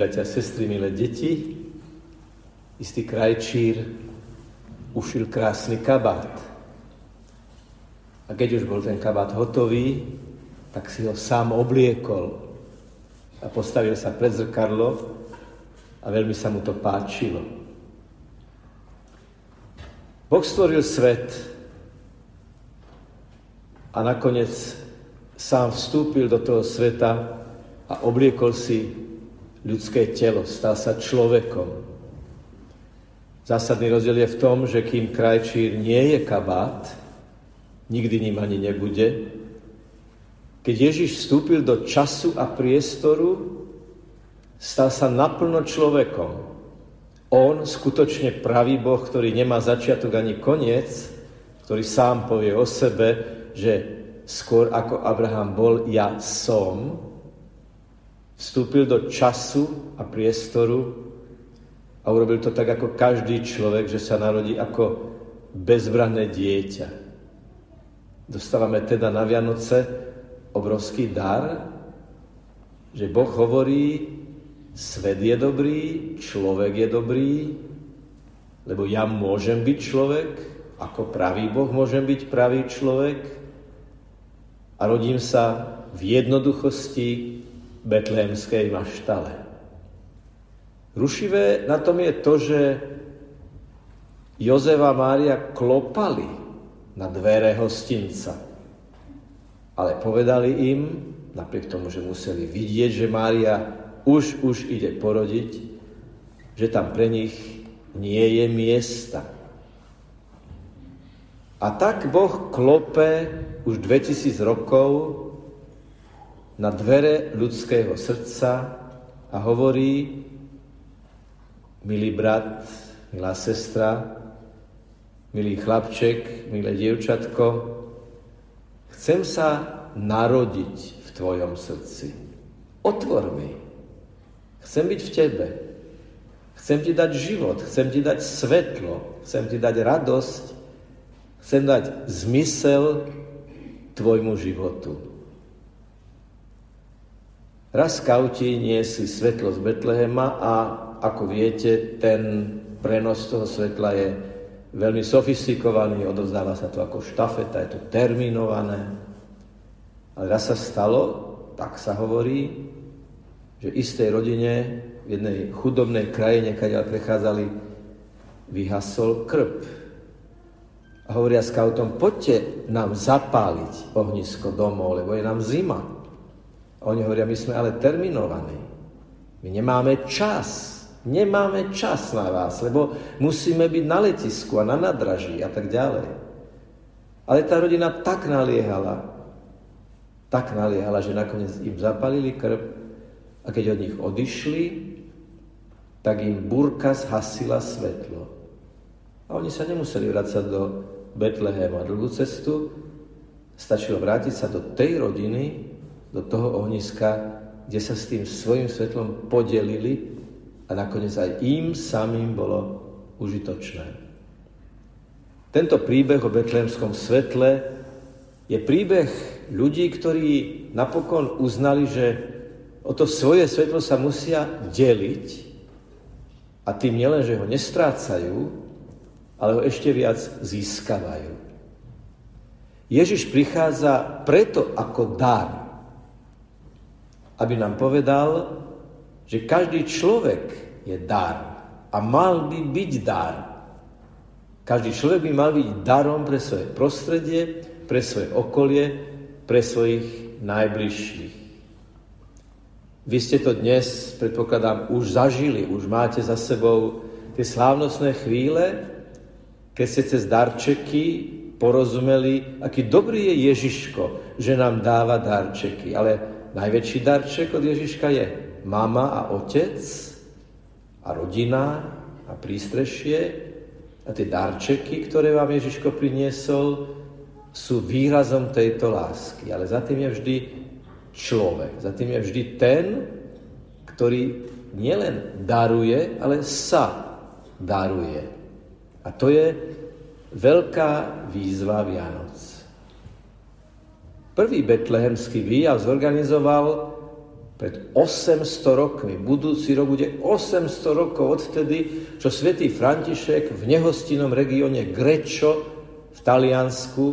bratia a sestry, milé deti, istý krajčír ušil krásny kabát. A keď už bol ten kabát hotový, tak si ho sám obliekol a postavil sa pred zrkadlo a veľmi sa mu to páčilo. Boh stvoril svet a nakoniec sám vstúpil do toho sveta a obliekol si ľudské telo, stal sa človekom. Zásadný rozdiel je v tom, že kým krajčír nie je kabát, nikdy ním ani nebude, keď Ježiš vstúpil do času a priestoru, stal sa naplno človekom. On, skutočne pravý Boh, ktorý nemá začiatok ani koniec, ktorý sám povie o sebe, že skôr ako Abraham bol, ja som, vstúpil do času a priestoru a urobil to tak ako každý človek, že sa narodí ako bezbranné dieťa. Dostávame teda na Vianoce obrovský dar, že Boh hovorí, svet je dobrý, človek je dobrý, lebo ja môžem byť človek, ako pravý Boh môžem byť pravý človek a rodím sa v jednoduchosti betlehemskej maštale. Rušivé na tom je to, že Jozef a Mária klopali na dvere hostinca. Ale povedali im, napriek tomu, že museli vidieť, že Mária už, už ide porodiť, že tam pre nich nie je miesta. A tak Boh klope už 2000 rokov na dvere ľudského srdca a hovorí, milý brat, milá sestra, milý chlapček, milé dievčatko, chcem sa narodiť v tvojom srdci. Otvor mi. Chcem byť v tebe. Chcem ti dať život, chcem ti dať svetlo, chcem ti dať radosť, chcem dať zmysel tvojmu životu. Raz skauti niesli svetlo z Betlehema a ako viete, ten prenos toho svetla je veľmi sofistikovaný, odovzdáva sa to ako štafeta, je to terminované. Ale raz sa stalo, tak sa hovorí, že istej rodine v jednej chudobnej krajine, keď prechádzali, vyhasol krp. A hovoria skautom, poďte nám zapáliť ohnisko domov, lebo je nám zima. Oni hovoria, my sme ale terminovaní. My nemáme čas. Nemáme čas na vás, lebo musíme byť na letisku a na nadraží a tak ďalej. Ale tá rodina tak naliehala, tak naliehala, že nakoniec im zapalili krv a keď od nich odišli, tak im burka zhasila svetlo. A oni sa nemuseli vrácať do Betlehema dlhú cestu, stačilo vrátiť sa do tej rodiny, do toho ohniska, kde sa s tým svojim svetlom podelili a nakoniec aj im samým bolo užitočné. Tento príbeh o betlehemskom svetle je príbeh ľudí, ktorí napokon uznali, že o to svoje svetlo sa musia deliť a tým nielen, že ho nestrácajú, ale ho ešte viac získavajú. Ježiš prichádza preto ako dar, aby nám povedal, že každý človek je dar a mal by byť dar. Každý človek by mal byť darom pre svoje prostredie, pre svoje okolie, pre svojich najbližších. Vy ste to dnes, predpokladám, už zažili, už máte za sebou tie slávnostné chvíle, keď ste cez darčeky porozumeli, aký dobrý je Ježiško, že nám dáva darčeky. Ale najväčší darček od Ježiška je mama a otec a rodina a prístrešie a tie darčeky, ktoré vám Ježiško priniesol, sú výrazom tejto lásky. Ale za tým je vždy človek. Za tým je vždy ten, ktorý nielen daruje, ale sa daruje. A to je veľká výzva Vianoc. Prvý betlehemský výjav zorganizoval pred 800 rokmi, budúci rok bude 800 rokov odvtedy, čo svätý František v nehostinnom regióne Grečo v Taliansku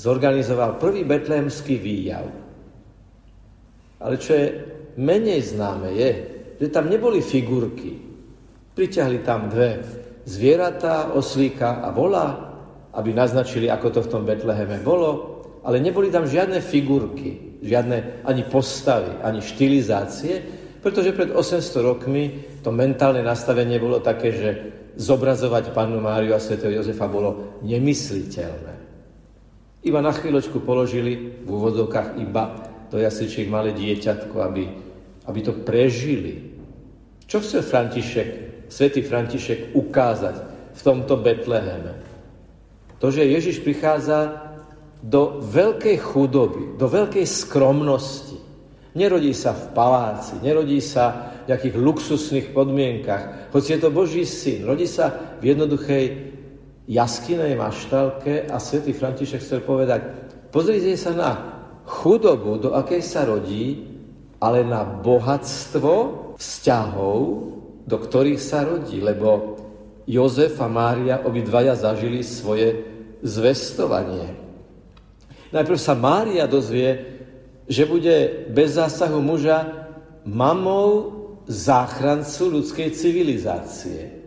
zorganizoval prvý betlehemský výjav. Ale čo je menej známe je, že tam neboli figurky. Priťahli tam dve zvieratá, oslíka a vola, aby naznačili, ako to v tom Betleheme bolo, ale neboli tam žiadne figurky žiadne ani postavy, ani štilizácie, pretože pred 800 rokmi to mentálne nastavenie bolo také, že zobrazovať pannu Máriu a svätého Jozefa bolo nemysliteľné. Iba na chvíľočku položili v úvodzovkách iba do jasličiek malé dieťatko, aby, aby to prežili. Čo chce František, svätý František ukázať v tomto Betleheme? To, že Ježiš prichádza do veľkej chudoby, do veľkej skromnosti. Nerodí sa v paláci, nerodí sa v nejakých luxusných podmienkach. Hoci je to Boží syn, rodí sa v jednoduchej jaskinej maštalke a svätý František chcel povedať, pozrite sa na chudobu, do akej sa rodí, ale na bohatstvo vzťahov, do ktorých sa rodí, lebo Jozef a Mária obidvaja zažili svoje zvestovanie. Najprv sa Mária dozvie, že bude bez zásahu muža mamou záchrancu ľudskej civilizácie.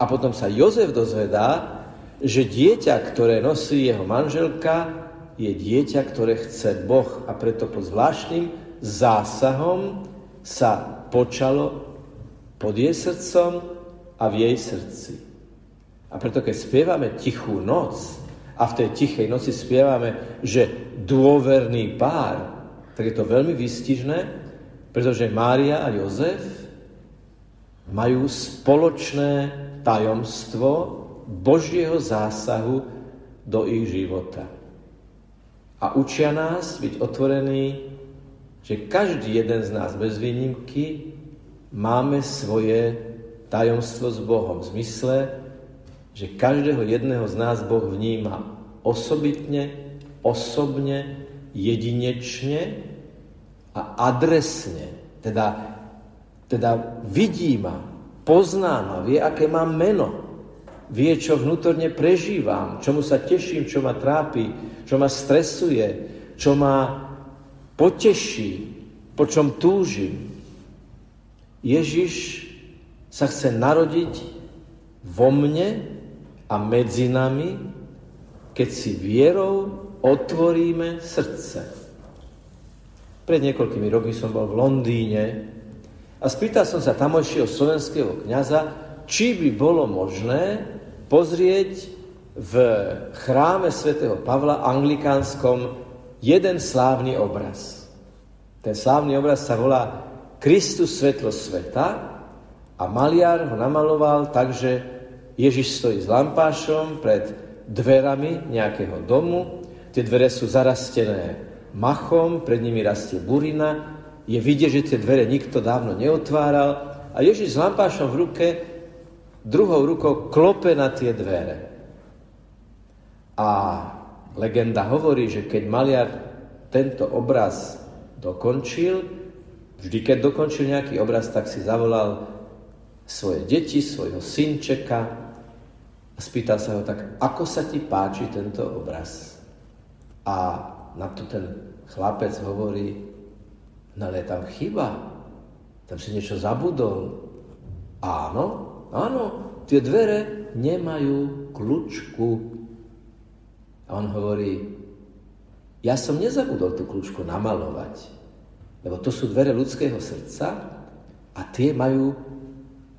A potom sa Jozef dozvedá, že dieťa, ktoré nosí jeho manželka, je dieťa, ktoré chce Boh a preto pod zvláštnym zásahom sa počalo pod jej srdcom a v jej srdci. A preto keď spievame Tichú noc, a v tej tichej noci spievame, že dôverný pár, tak je to veľmi výstižné, pretože Mária a Jozef majú spoločné tajomstvo Božieho zásahu do ich života. A učia nás byť otvorení, že každý jeden z nás bez výnimky máme svoje tajomstvo s Bohom v zmysle, že každého jedného z nás Boh vníma osobitne, osobne, jedinečne a adresne. Teda, teda vidí ma, pozná ma, vie, aké mám meno. Vie, čo vnútorne prežívam, čomu sa teším, čo ma trápi, čo ma stresuje, čo ma poteší, po čom túžim. Ježiš sa chce narodiť vo mne a medzi nami, keď si vierou otvoríme srdce. Pred niekoľkými rokmi som bol v Londýne a spýtal som sa tamojšieho slovenského kniaza, či by bolo možné pozrieť v chráme svätého Pavla anglikánskom jeden slávny obraz. Ten slávny obraz sa volá Kristus svetlo sveta a maliar ho namaloval tak, že Ježiš stojí s lampášom pred dverami nejakého domu, tie dvere sú zarastené machom, pred nimi rastie burina, je vidieť, že tie dvere nikto dávno neotváral. A Ježiš s lampášom v ruke druhou rukou klope na tie dvere. A legenda hovorí, že keď maliar tento obraz dokončil, vždy keď dokončil nejaký obraz, tak si zavolal svoje deti, svojho synčeka, spýtal sa ho tak, ako sa ti páči tento obraz? A na to ten chlapec hovorí, no ale tam chyba, tam si niečo zabudol. Áno, áno, tie dvere nemajú kľúčku. A on hovorí, ja som nezabudol tú kľúčku namalovať, lebo to sú dvere ľudského srdca a tie majú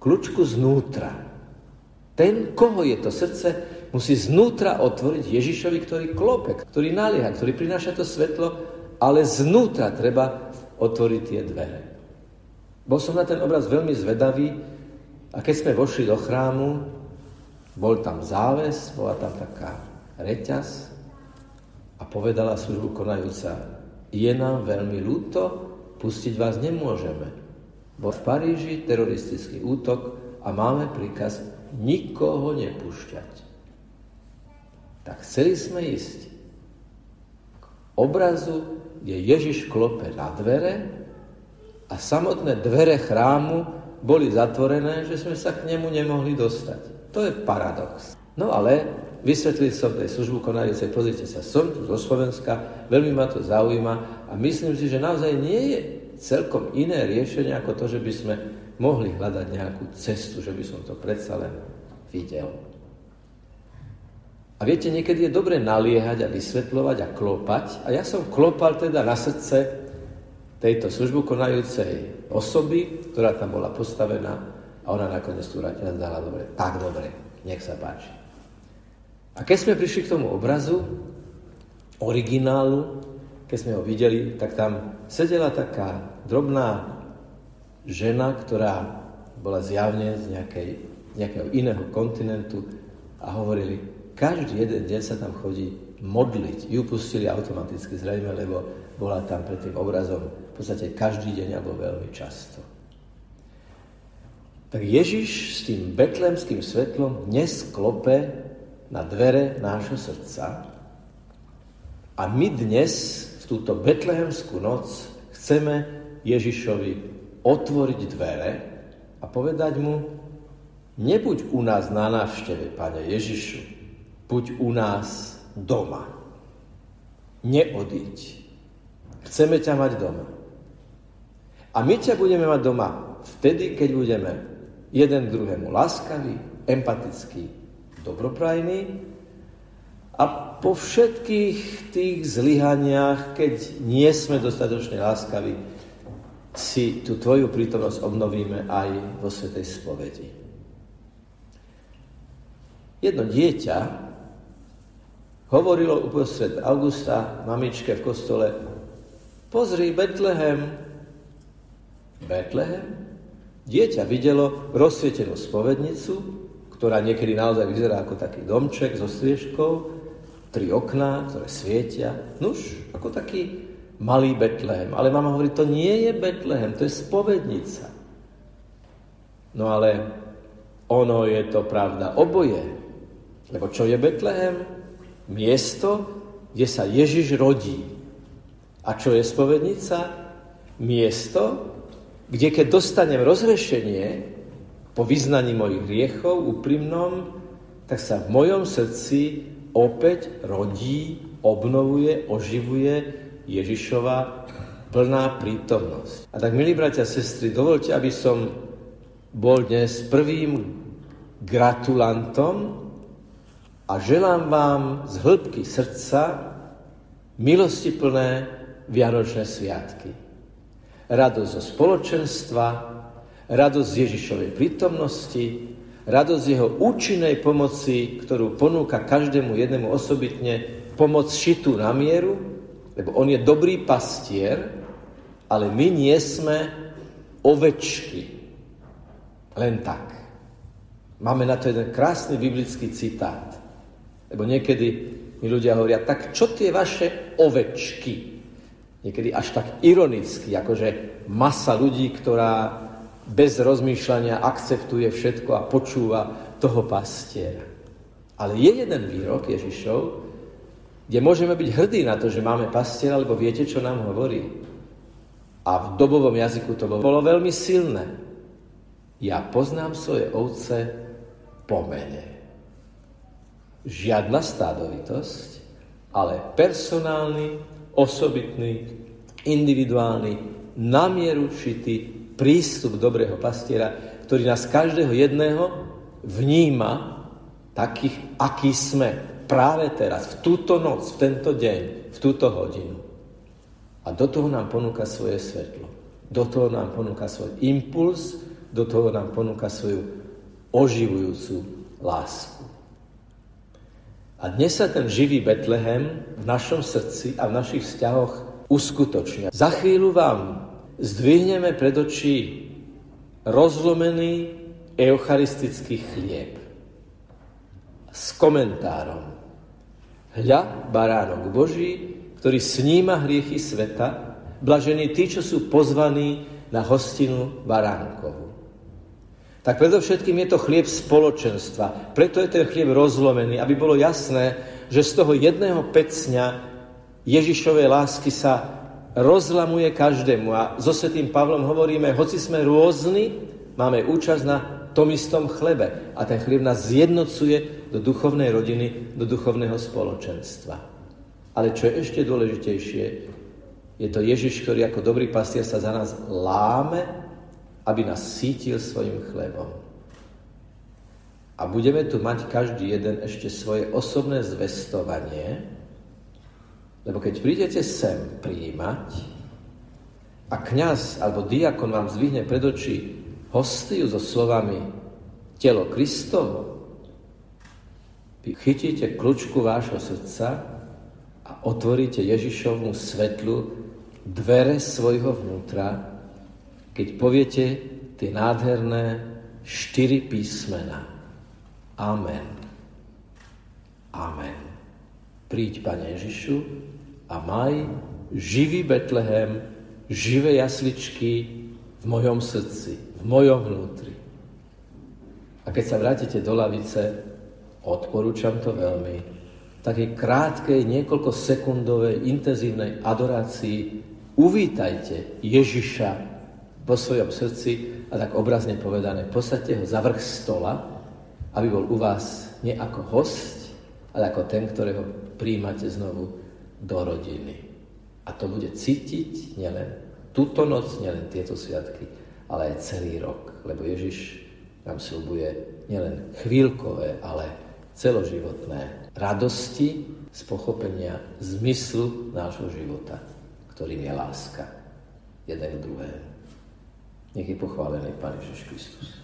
kľúčku znútra. Ten, koho je to srdce, musí znútra otvoriť Ježišovi, ktorý klope, ktorý nalieha, ktorý prináša to svetlo, ale znútra treba otvoriť tie dvere. Bol som na ten obraz veľmi zvedavý a keď sme vošli do chrámu, bol tam záves, bola tam taká reťaz a povedala službu konajúca, je nám veľmi ľúto, pustiť vás nemôžeme. Bol v Paríži teroristický útok a máme príkaz nikoho nepúšťať. Tak chceli sme ísť k obrazu, kde Ježiš klope na dvere a samotné dvere chrámu boli zatvorené, že sme sa k nemu nemohli dostať. To je paradox. No ale vysvetlil som tej službu konajúcej, pozrite sa, som tu zo Slovenska, veľmi ma to zaujíma a myslím si, že naozaj nie je celkom iné riešenie ako to, že by sme mohli hľadať nejakú cestu, že by som to predsa len videl. A viete, niekedy je dobre naliehať a vysvetľovať a klopať. A ja som klopal teda na srdce tejto službu konajúcej osoby, ktorá tam bola postavená a ona nakoniec tú ratina dala dobre. Tak dobre, nech sa páči. A keď sme prišli k tomu obrazu, originálu, keď sme ho videli, tak tam sedela taká drobná žena, ktorá bola zjavne z nejakej, nejakého iného kontinentu a hovorili, každý jeden deň sa tam chodí modliť. Ju pustili automaticky zrejme, lebo bola tam pred tým obrazom v podstate každý deň alebo veľmi často. Tak Ježiš s tým betlemským svetlom dnes klope na dvere nášho srdca a my dnes v túto betlehemskú noc chceme Ježišovi otvoriť dvere a povedať mu, nebuď u nás na návšteve, Pane Ježišu, buď u nás doma. Neodíď. Chceme ťa mať doma. A my ťa budeme mať doma vtedy, keď budeme jeden druhému láskaví, empatický, dobroprajný a po všetkých tých zlyhaniach, keď nie sme dostatočne láskaví, si tú tvoju prítomnosť obnovíme aj vo Svetej spovedi. Jedno dieťa hovorilo uprostred augusta mamičke v kostole, pozri, Betlehem, Betlehem. Dieťa videlo rozsvietenú spovednicu, ktorá niekedy naozaj vyzerá ako taký domček so striežkou, tri okná, ktoré svietia. Nuž, ako taký malý Betlehem. Ale mama hovorí, to nie je Betlehem, to je spovednica. No ale ono je to pravda oboje. Lebo čo je Betlehem? Miesto, kde sa Ježiš rodí. A čo je spovednica? Miesto, kde keď dostanem rozrešenie po vyznaní mojich hriechov úprimnom, tak sa v mojom srdci opäť rodí, obnovuje, oživuje Ježišova plná prítomnosť. A tak, milí bratia a sestry, dovolte, aby som bol dnes prvým gratulantom a želám vám z hĺbky srdca milosti plné Vianočné sviatky radosť zo spoločenstva, radosť z Ježišovej prítomnosti, radosť z jeho účinnej pomoci, ktorú ponúka každému jednému osobitne, pomoc šitú na mieru, lebo on je dobrý pastier, ale my nie sme ovečky. Len tak. Máme na to jeden krásny biblický citát. Lebo niekedy mi ľudia hovoria, tak čo tie vaše ovečky? niekedy až tak ironicky, akože masa ľudí, ktorá bez rozmýšľania akceptuje všetko a počúva toho pastiera. Ale je jeden výrok Ježišov, kde môžeme byť hrdí na to, že máme pastiera, lebo viete, čo nám hovorí. A v dobovom jazyku to bolo veľmi silné. Ja poznám svoje ovce po mene. Žiadna stádovitosť, ale personálny osobitný, individuálny, namieru šitý prístup dobrého pastiera, ktorý nás každého jedného vníma takých, aký sme práve teraz, v túto noc, v tento deň, v túto hodinu. A do toho nám ponúka svoje svetlo. Do toho nám ponúka svoj impuls, do toho nám ponúka svoju oživujúcu lásku. A dnes sa ten živý Betlehem v našom srdci a v našich vzťahoch uskutočnia. Za chvíľu vám zdvihneme pred očí rozlomený eucharistický chlieb s komentárom. Hľa, baránok Boží, ktorý sníma hriechy sveta, blažení tí, čo sú pozvaní na hostinu baránkovú tak predovšetkým je to chlieb spoločenstva. Preto je ten chlieb rozlomený, aby bolo jasné, že z toho jedného pecňa Ježišovej lásky sa rozlamuje každému. A so Svetým Pavlom hovoríme, hoci sme rôzni, máme účasť na tom istom chlebe. A ten chlieb nás zjednocuje do duchovnej rodiny, do duchovného spoločenstva. Ale čo je ešte dôležitejšie, je to Ježiš, ktorý ako dobrý pastier sa za nás láme, aby nás sítil svojim chlebom. A budeme tu mať každý jeden ešte svoje osobné zvestovanie, lebo keď prídete sem prijímať a kňaz alebo diakon vám zvihne pred oči hostiu so slovami telo Kristovo, vy chytíte kľúčku vášho srdca a otvoríte Ježišovmu svetlu dvere svojho vnútra, keď poviete tie nádherné štyri písmena. Amen. Amen. Príď, Pane Ježišu, a maj živý Betlehem, živé jasličky v mojom srdci, v mojom vnútri. A keď sa vrátite do lavice, odporúčam to veľmi, takej krátkej, niekoľko sekundovej, intenzívnej adorácii uvítajte Ježiša vo svojom srdci a tak obrazne povedané, posadte ho za vrch stola, aby bol u vás nie ako host, ale ako ten, ktorého príjmate znovu do rodiny. A to bude cítiť nielen túto noc, nielen tieto sviatky, ale aj celý rok. Lebo Ježiš nám slúbuje nielen chvíľkové, ale celoživotné radosti z pochopenia zmyslu nášho života, ktorým je láska jeden k druhému. Nech je pochválený Pán Ježiš Kristus.